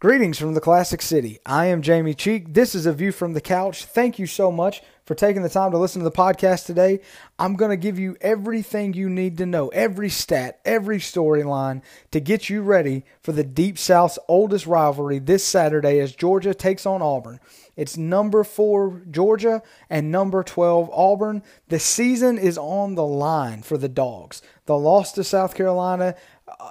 Greetings from the Classic City. I am Jamie Cheek. This is a view from the couch. Thank you so much for taking the time to listen to the podcast today. I'm going to give you everything you need to know, every stat, every storyline to get you ready for the Deep South's oldest rivalry this Saturday as Georgia takes on Auburn. It's number four Georgia and number 12 Auburn. The season is on the line for the Dogs. The loss to South Carolina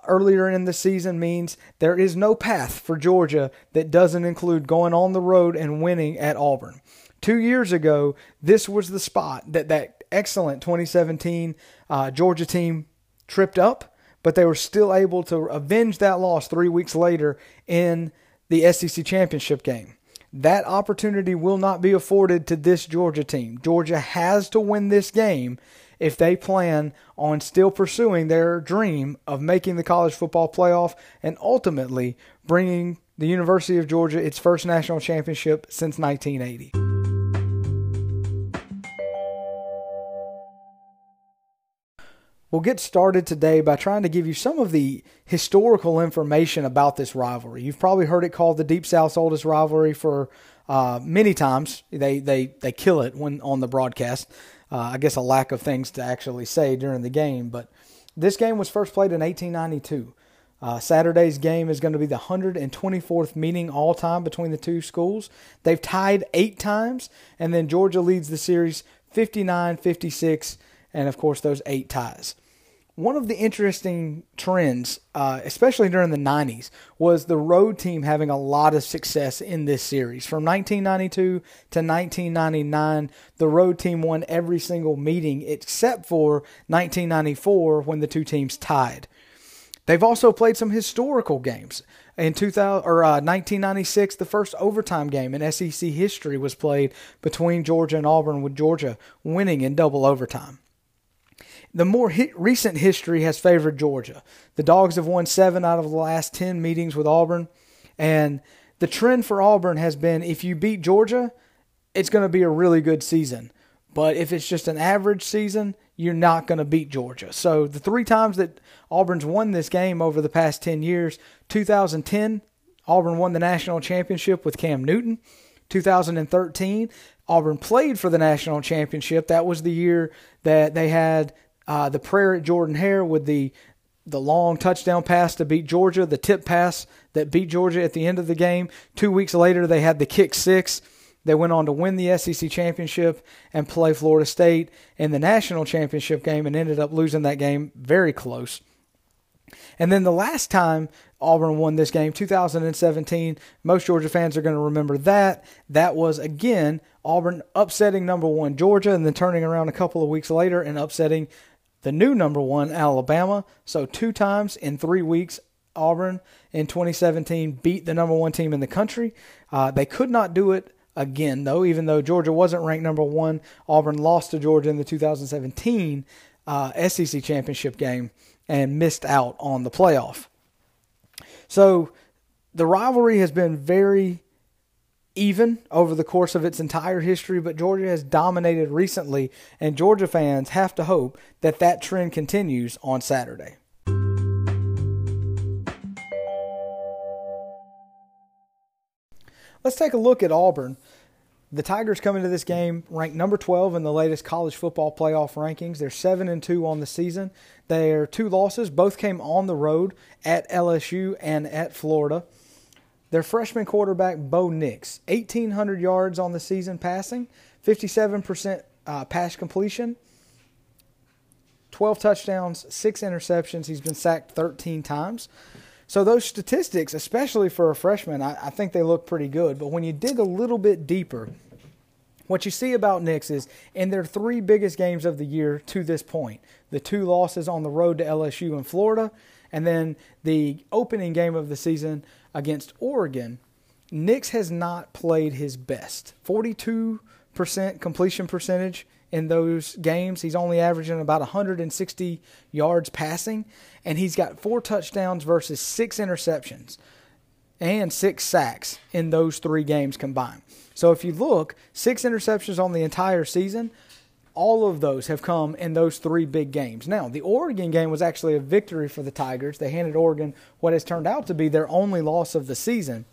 earlier in the season means there is no path for Georgia that doesn't include going on the road and winning at Auburn. Two years ago, this was the spot that that excellent 2017 uh, Georgia team tripped up, but they were still able to avenge that loss three weeks later in the SEC championship game. That opportunity will not be afforded to this Georgia team. Georgia has to win this game if they plan on still pursuing their dream of making the college football playoff and ultimately bringing the University of Georgia its first national championship since 1980. We'll get started today by trying to give you some of the historical information about this rivalry. You've probably heard it called the Deep South's oldest rivalry for uh, many times. They they they kill it when on the broadcast. Uh, I guess a lack of things to actually say during the game. But this game was first played in 1892. Uh, Saturday's game is going to be the 124th meeting all time between the two schools. They've tied eight times, and then Georgia leads the series 59 56, and of course, those eight ties one of the interesting trends, uh, especially during the 90s, was the road team having a lot of success in this series. From 1992 to 1999, the road team won every single meeting except for 1994 when the two teams tied. They've also played some historical games. In 2000 or uh, 1996, the first overtime game in SEC history was played between Georgia and Auburn, with Georgia winning in double overtime. The more hi- recent history has favored Georgia. The Dogs have won seven out of the last 10 meetings with Auburn. And the trend for Auburn has been if you beat Georgia, it's going to be a really good season. But if it's just an average season, you're not going to beat Georgia. So the three times that Auburn's won this game over the past 10 years 2010, Auburn won the national championship with Cam Newton. 2013, Auburn played for the national championship. That was the year that they had uh, the prayer at Jordan Hare with the the long touchdown pass to beat Georgia, the tip pass that beat Georgia at the end of the game. Two weeks later, they had the kick six. They went on to win the SEC championship and play Florida State in the national championship game and ended up losing that game very close. And then the last time Auburn won this game, 2017, most Georgia fans are going to remember that. That was, again, Auburn upsetting number one Georgia and then turning around a couple of weeks later and upsetting the new number one, Alabama. So, two times in three weeks, Auburn in 2017 beat the number one team in the country. Uh, they could not do it again, though, even though Georgia wasn't ranked number one. Auburn lost to Georgia in the 2017 uh, SEC championship game and missed out on the playoff. So, the rivalry has been very even over the course of its entire history, but Georgia has dominated recently, and Georgia fans have to hope that that trend continues on Saturday. Let's take a look at Auburn. The Tigers come into this game ranked number 12 in the latest college football playoff rankings. They're 7 and 2 on the season. Their two losses both came on the road at LSU and at Florida. Their freshman quarterback, Bo Nix, 1,800 yards on the season passing, 57% uh, pass completion, 12 touchdowns, 6 interceptions. He's been sacked 13 times. So those statistics, especially for a freshman, I, I, think they look pretty good. But when you dig a little bit deeper, what you see about Nix is in their three biggest games of the year to this point, the two losses on the road to LSU and Florida, and then the opening game of the season against Oregon, Nix has not played his best. 42% completion percentage in those games. He's only averaging about 160 yards passing, and he's got four touchdowns versus six interceptions and six sacks in those three games combined. So if you look, six interceptions on the entire season, all of those have come in those three big games. Now, the Oregon game was actually a victory for the Tigers. They handed Oregon what has turned out to be their only loss of the season.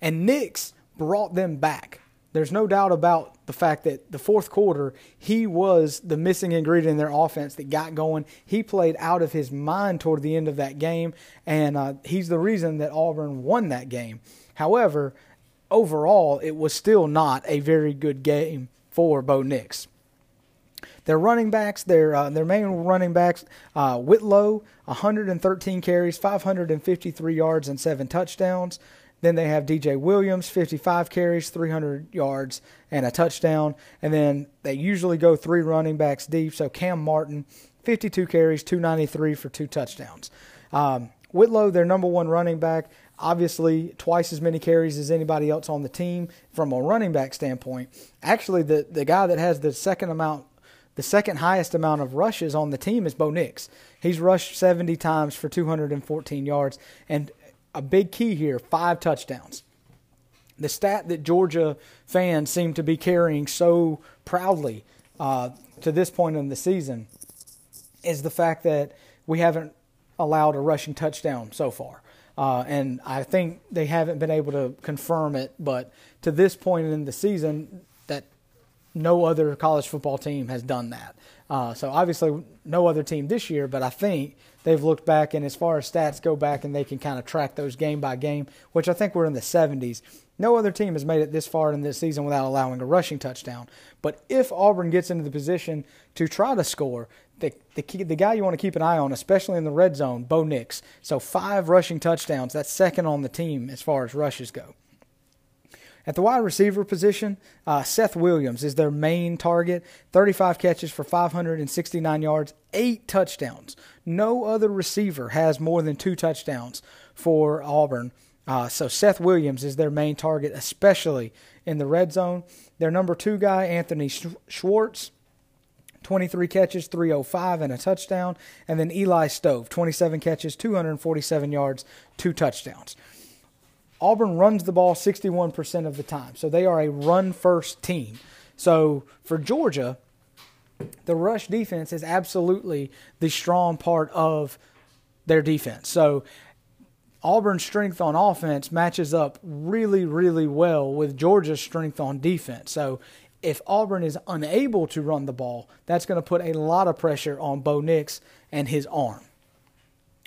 And Nix brought them back. There's no doubt about the fact that the fourth quarter, he was the missing ingredient in their offense that got going. He played out of his mind toward the end of that game, and uh, he's the reason that Auburn won that game. However, overall, it was still not a very good game for Bo Nix. Their running backs, their uh, their main running backs, uh, Whitlow, 113 carries, 553 yards, and seven touchdowns. Then they have DJ Williams, 55 carries, 300 yards, and a touchdown. And then they usually go three running backs deep. So Kam Martin, 52 carries, 293 for two touchdowns. Um, Whitlow, their number one running back, obviously twice as many carries as anybody else on the team from a running back standpoint. Actually, the, the guy that has the second amount the second highest amount of rushes on the team is Bo Nix. He's rushed 70 times for 214 yards. And a big key here five touchdowns. The stat that Georgia fans seem to be carrying so proudly uh, to this point in the season is the fact that we haven't allowed a rushing touchdown so far. Uh, and I think they haven't been able to confirm it, but to this point in the season, that no other college football team has done that. Uh, so obviously, no other team this year, but I think they've looked back and as far as stats go back and they can kind of track those game by game, which I think we're in the 70s. No other team has made it this far in this season without allowing a rushing touchdown. But if Auburn gets into the position to try to score, the, the, the guy you want to keep an eye on, especially in the red zone, Bo Nix. So five rushing touchdowns. That's second on the team as far as rushes go. At the wide receiver position, uh, Seth Williams is their main target. 35 catches for 569 yards, eight touchdowns. No other receiver has more than two touchdowns for Auburn. Uh, so Seth Williams is their main target, especially in the red zone. Their number two guy, Anthony Schwartz, 23 catches, 305, and a touchdown. And then Eli Stove, 27 catches, 247 yards, two touchdowns. Auburn runs the ball 61% of the time. So they are a run first team. So for Georgia, the rush defense is absolutely the strong part of their defense. So Auburn's strength on offense matches up really, really well with Georgia's strength on defense. So if Auburn is unable to run the ball, that's going to put a lot of pressure on Bo Nix and his arm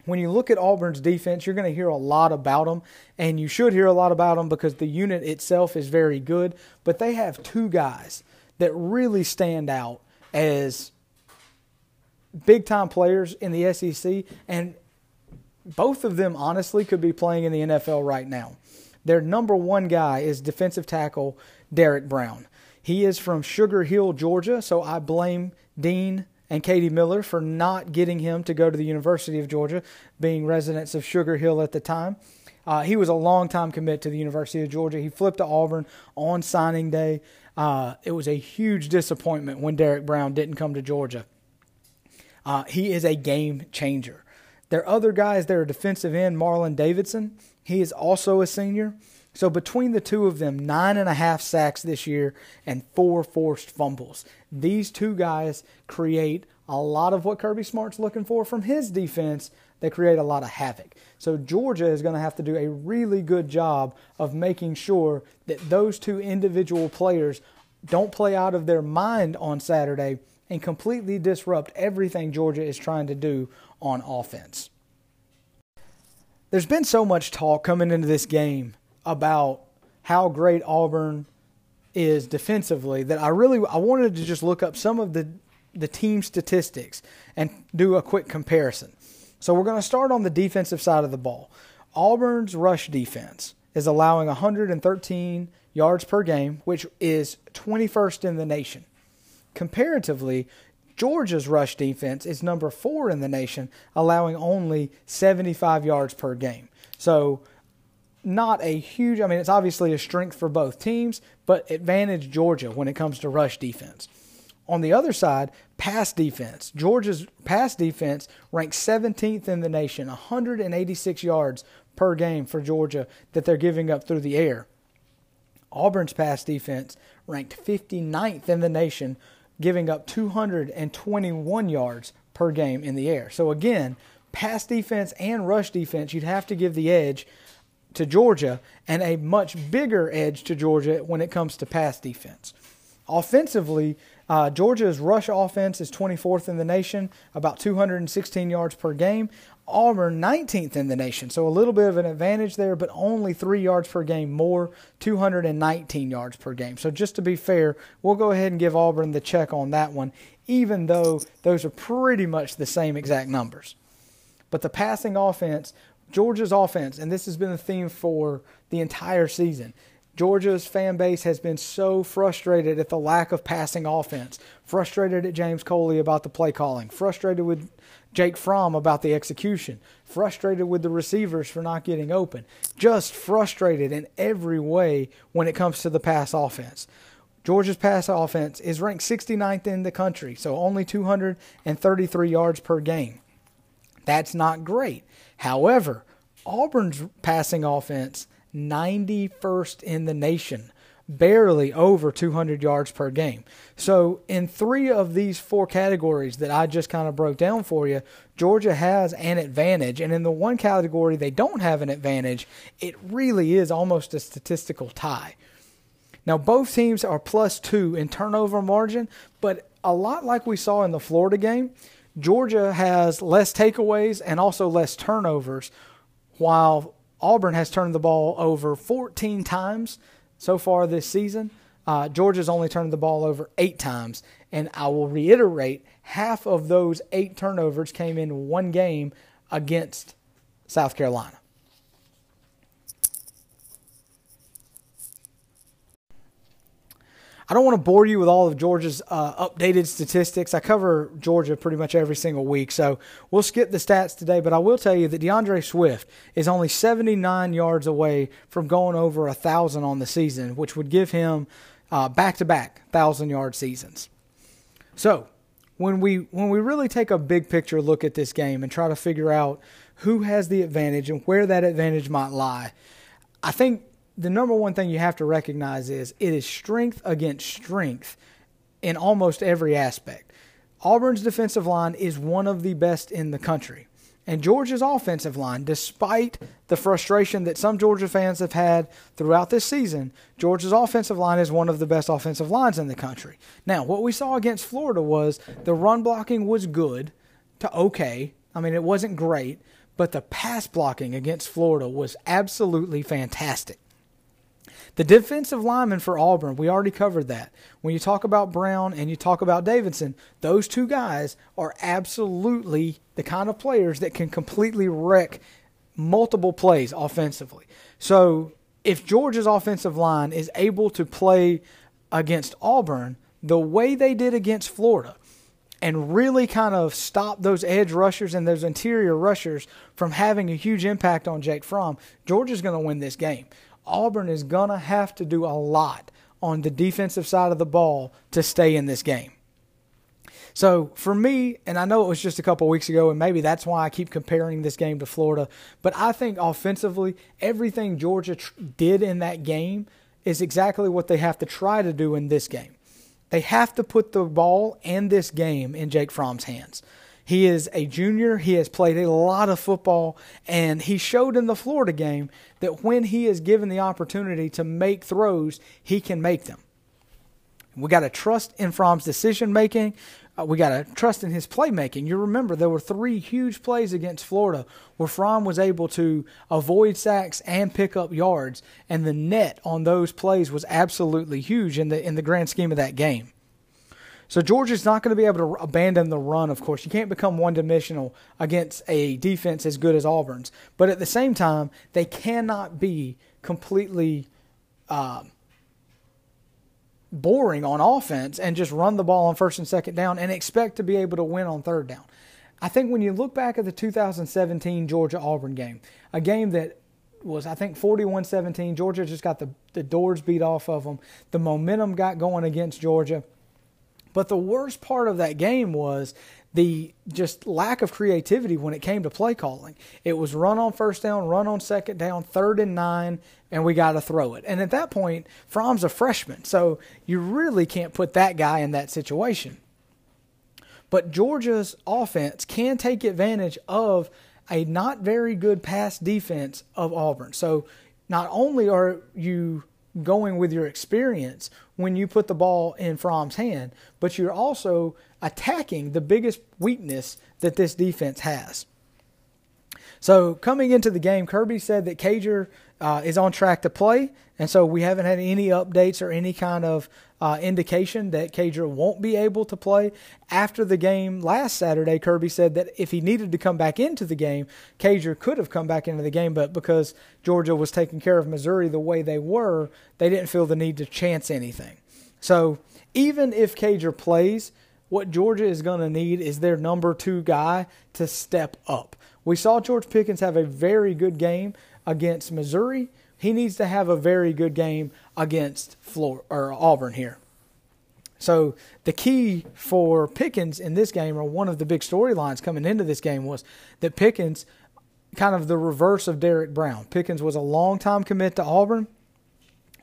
when you look at Auburn's defense, you're going to hear a lot about them, and you should hear a lot about them because the unit itself is very good. But they have two guys that really stand out as big time players in the SEC, and both of them honestly could be playing in the NFL right now. Their number one guy is defensive tackle Derrick Brown. He is from Sugar Hill, Georgia, so I blame Dean and Katie Miller for not getting him to go to the University of Georgia, being residents of Sugar Hill at the time. Uh, he was a long-time commit to the University of Georgia. He flipped to Auburn on signing day. Uh, it was a huge disappointment when Derrick Brown didn't come to Georgia. Uh, he is a game changer. Their other guys, their defensive end, Marlon Davidson. He is also a senior. So between the two of them, nine and a half sacks this year and four forced fumbles. These two guys create a lot of what Kirby Smart's looking for from his defense. They create a lot of havoc. So Georgia is going to have to do a really good job of making sure that those two individual players don't play out of their mind on Saturday and completely disrupt everything Georgia is trying to do on offense. There's been so much talk coming into this game about how great Auburn is defensively that I really I wanted to just look up some of the the team statistics and do a quick comparison. So we're going to start on the defensive side of the ball. Auburn's rush defense is allowing 113 yards per game, which is 21st in the nation. Comparatively, Georgia's rush defense is number 4 in the nation, allowing only 75 yards per game. So not a huge. I mean, it's obviously a strength for both teams, but advantage Georgia when it comes to rush defense. On the other side, pass defense. Georgia's pass defense ranks 17th in the nation, 186 yards per game for Georgia that they're giving up through the air. Auburn's pass defense ranked 59th in the nation, giving up 221 yards per game in the air. So again, pass defense and rush defense, you'd have to give the edge to Georgia and a much bigger edge to Georgia when it comes to pass defense. Offensively, uh, Georgia's rush offense is 24th in the nation, about 216 yards per game. Auburn 19th in the nation, so a little bit of an advantage there, but only three yards per game more, 219 yards per game. So just to be fair, we'll go ahead and give Auburn the check on that one, even though those are pretty much the same exact numbers. But the passing offense, Georgia's offense, and this has been the theme for the entire season. Georgia's fan base has been so frustrated at the lack of passing offense, frustrated at James Coley about the play calling, frustrated with Jake Fromm about the execution, frustrated with the receivers for not getting open, just frustrated in every way when it comes to the pass offense. Georgia's pass offense is ranked 69th in the country, so only 233 yards per game. That's not great. However, Auburn's passing offense 91st in the nation, barely over 200 yards per game. So, in three of these four categories that I just kind of broke down for you, Georgia has an advantage. And in the one category they don't have an advantage, it really is almost a statistical tie. Now, both teams are plus two in turnover margin, but a lot like we saw in the Florida game, Georgia has less takeaways and also less turnovers, while Auburn has turned the ball over 14 times so far this season. Uh, Georgia's only turned the ball over eight times. And I will reiterate half of those eight turnovers came in one game against South Carolina. I don't want to bore you with all of Georgia's uh, updated statistics. I cover Georgia pretty much every single week, so we'll skip the stats today. But I will tell you that D'Andre Swift is only 79 yards away from going over a thousand on the season, which would give him back to back thousand yard seasons. So when we when we really take a big picture look at this game and try to figure out who has the advantage and where that advantage might lie, I think the number one thing you have to recognize is it is strength against strength in almost every aspect. Auburn's defensive line is one of the best in the country. And Georgia's offensive line, despite the frustration that some Georgia fans have had throughout this season, Georgia's offensive line is one of the best offensive lines in the country. Now, what we saw against Florida was the run blocking was good to okay. I mean, it wasn't great, but the pass blocking against Florida was absolutely fantastic. The defensive lineman for Auburn, we already covered that. When you talk about Brown and you talk about Davidson, those two guys are absolutely the kind of players that can completely wreck multiple plays offensively. So if Georgia's offensive line is able to play against Auburn the way they did against Florida, and really kind of stop those edge rushers and those interior rushers from having a huge impact on Jake Fromm, Georgia's going to win this game. Auburn is going to have to do a lot on the defensive side of the ball to stay in this game. So for me, and I know it was just a couple weeks ago, and maybe that's why I keep comparing this game to Florida, but I think offensively, everything Georgia tr- did in that game is exactly what they have to try to do in this game. They have to put the ball and this game in Jake Fromm's hands. He is a junior. He has played a lot of football, and he showed in the Florida game that when he is given the opportunity to make throws, he can make them. We got to trust in Fromm's decision making. Uh, we got to trust in his playmaking. You remember there were three huge plays against Florida where Fromm was able to avoid sacks and pick up yards, and the net on those plays was absolutely huge in the in the grand scheme of that game. So Georgia's not going to be able to abandon the run, of course. You can't become one dimensional against a defense as good as Auburn's. But at the same time, they cannot be completely uh, boring on offense and just run the ball on first and second down and expect to be able to win on third down. I think when you look back at the 2017 Georgia Auburn game, a game that was I think 41-17. Georgia just got the, the doors beat off of them. The momentum got going against Georgia. But the worst part of that game was the just lack of creativity when it came to play calling. It was run on first down, run on second down, third and nine, and we got to throw it. And at that point, Fromm's a freshman, so you really can't put that guy in that situation. But Georgia's offense can take advantage of a not very good pass defense of Auburn. So not only are you going with your experience when you put the ball in Fromm's hand, but you're also attacking the biggest weakness that this defense has. So coming into the game, Kirby said that Cager uh, is on track to play, and so we haven't had any updates or any kind of uh, indication that Cager won't be able to play. After the game last Saturday, Kirby said that if he needed to come back into the game, Cager could have come back into the game, but because Georgia was taking care of Missouri the way they were, they didn't feel the need to chance anything. So even if Cager plays, what Georgia is going to need is their number two guy to step up. We saw George Pickens have a very good game against Missouri. He needs to have a very good game against Florida, or Auburn here. So the key for Pickens in this game, or one of the big storylines coming into this game, was that Pickens, kind of the reverse of Derrick Brown. Pickens was a long time commit to Auburn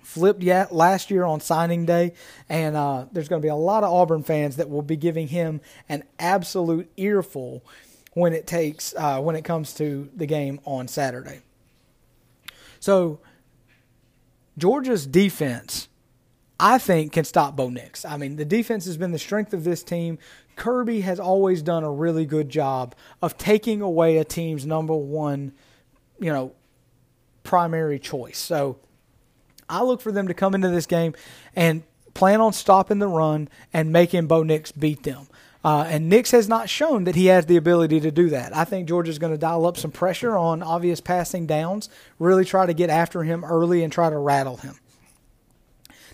flipped yet last year on signing day, and uh, there's going to be a lot of Auburn fans that will be giving him an absolute earful when it takes uh, when it comes to the game on Saturday. So Georgia's defense, I think, can stop Bo Nix. I mean, the defense has been the strength of this team. Kirby has always done a really good job of taking away a team's number one, you know, primary choice. So I look for them to come into this game and plan on stopping the run and making Bo Nix beat them. Uh, and Nix has not shown that he has the ability to do that. I think Georgia's going to dial up some pressure on obvious passing downs, really try to get after him early and try to rattle him.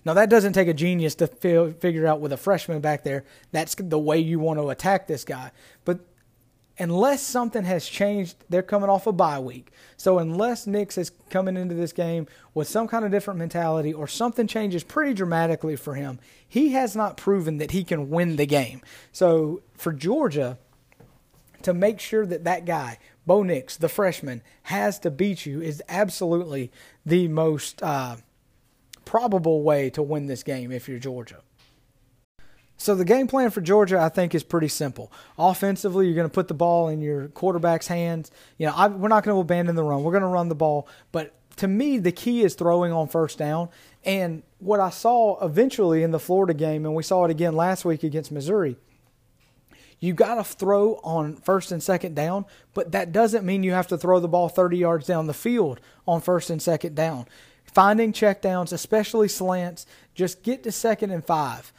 Now, that doesn't take a genius to figure out with a freshman back there, that's the way you want to attack this guy. But unless something has changed, they're coming off a bye week. So unless Nix is coming into this game with some kind of different mentality or something changes pretty dramatically for him, he has not proven that he can win the game. So for Georgia to make sure that that guy, Bo Nix, the freshman, has to beat you is absolutely the most uh, probable way to win this game if you're Georgia. So the game plan for Georgia, I think, is pretty simple. Offensively, you're going to put the ball in your quarterback's hands. You know, I, we're not going to abandon the run. We're going to run the ball, but to me, the key is throwing on first down. And what I saw eventually in the Florida game, and we saw it again last week against Missouri, you got to throw on first and second down, but that doesn't mean you have to throw the ball 30 yards down the field on first and second down. Finding checkdowns, especially slants, just get to second and five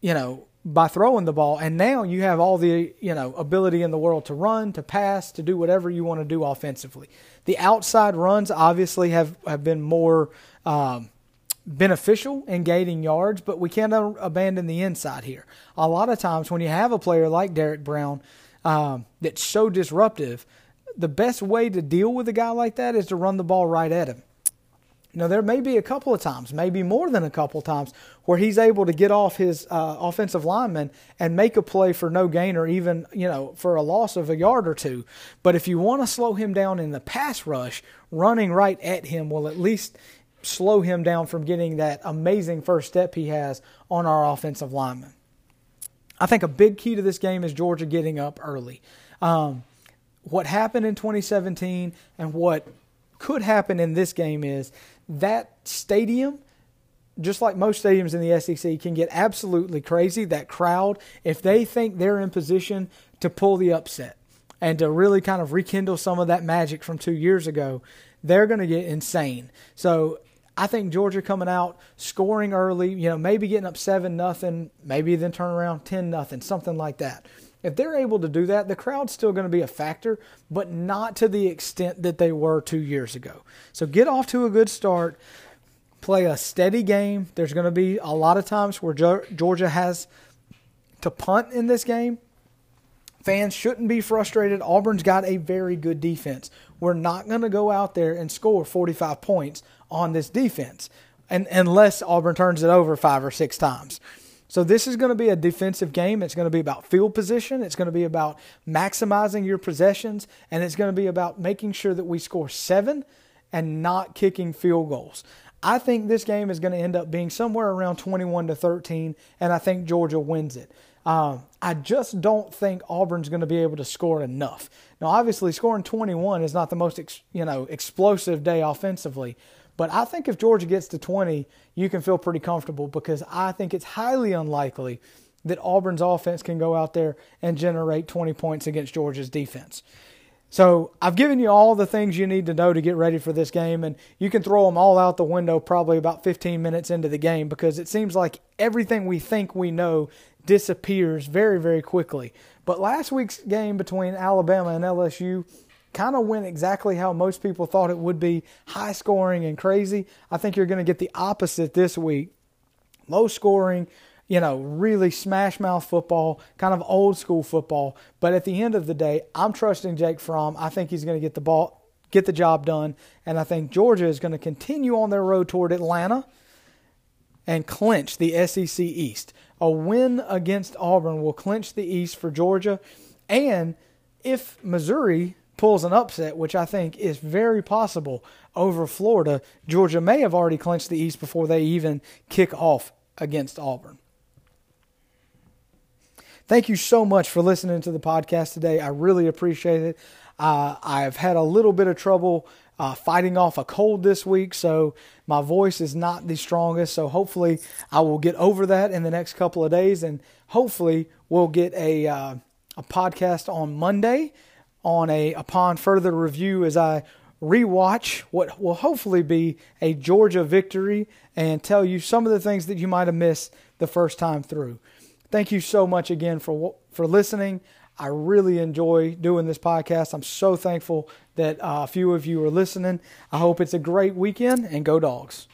you know, by throwing the ball. And now you have all the, you know, ability in the world to run, to pass, to do whatever you want to do offensively. The outside runs obviously have, have been more um, beneficial in gaining yards, but we can't abandon the inside here. A lot of times when you have a player like Derrick Brown um, that's so disruptive, the best way to deal with a guy like that is to run the ball right at him. Now, there may be a couple of times, maybe more than a couple times, where he's able to get off his uh, offensive lineman and make a play for no gain or even, you know, for a loss of a yard or two. But if you want to slow him down in the pass rush, running right at him will at least slow him down from getting that amazing first step he has on our offensive lineman. I think a big key to this game is Georgia getting up early. Um, what happened in 2017 and what could happen in this game is that stadium, just like most stadiums in the SEC, can get absolutely crazy. That crowd, if they think they're in position to pull the upset and to really kind of rekindle some of that magic from two years ago, they're going to get insane. So I think Georgia coming out, scoring early, you know, maybe getting up seven nothing, maybe then turn around ten nothing, something like that. If they're able to do that, the crowd's still going to be a factor, but not to the extent that they were two years ago. So get off to a good start, play a steady game. There's going to be a lot of times where Georgia has to punt in this game. Fans shouldn't be frustrated. Auburn's got a very good defense. We're not going to go out there and score 45 points on this defense and, unless Auburn turns it over five or six times. So this is going to be a defensive game. It's going to be about field position. It's going to be about maximizing your possessions, and it's going to be about making sure that we score seven and not kicking field goals. I think this game is going to end up being somewhere around 21 to 13, and I think Georgia wins it. Um, I just don't think Auburn's going to be able to score enough. Now, obviously, scoring 21 is not the most ex, you know explosive day offensively, but I think if Georgia gets to 20, you can feel pretty comfortable because I think it's highly unlikely that Auburn's offense can go out there and generate 20 points against Georgia's defense. So I've given you all the things you need to know to get ready for this game, and you can throw them all out the window probably about 15 minutes into the game because it seems like everything we think we know disappears very, very quickly. But last week's game between Alabama and LSU kind of went exactly how most people thought it would be high scoring and crazy. I think you're going to get the opposite this week low scoring, you know, really smash mouth football, kind of old school football. But at the end of the day, I'm trusting Jake Fromm. I think he's going to get the ball, get the job done, and I think Georgia is going to continue on their road toward Atlanta and clinch the SEC East. A win against Auburn will clinch the East for Georgia, and if Missouri pulls an upset, which I think is very possible over Florida, Georgia may have already clinched the East before they even kick off against Auburn. Thank you so much for listening to the podcast today. I really appreciate it. Uh, I've had a little bit of trouble uh, fighting off a cold this week, so my voice is not the strongest. So hopefully, I will get over that in the next couple of days, and hopefully, we'll get a uh, a podcast on Monday on a upon further review as I rewatch what will hopefully be a Georgia victory and tell you some of the things that you might have missed the first time through. Thank you so much again for for listening. I really enjoy doing this podcast. I'm so thankful that uh, a few of you are listening. I hope it's a great weekend and go dogs.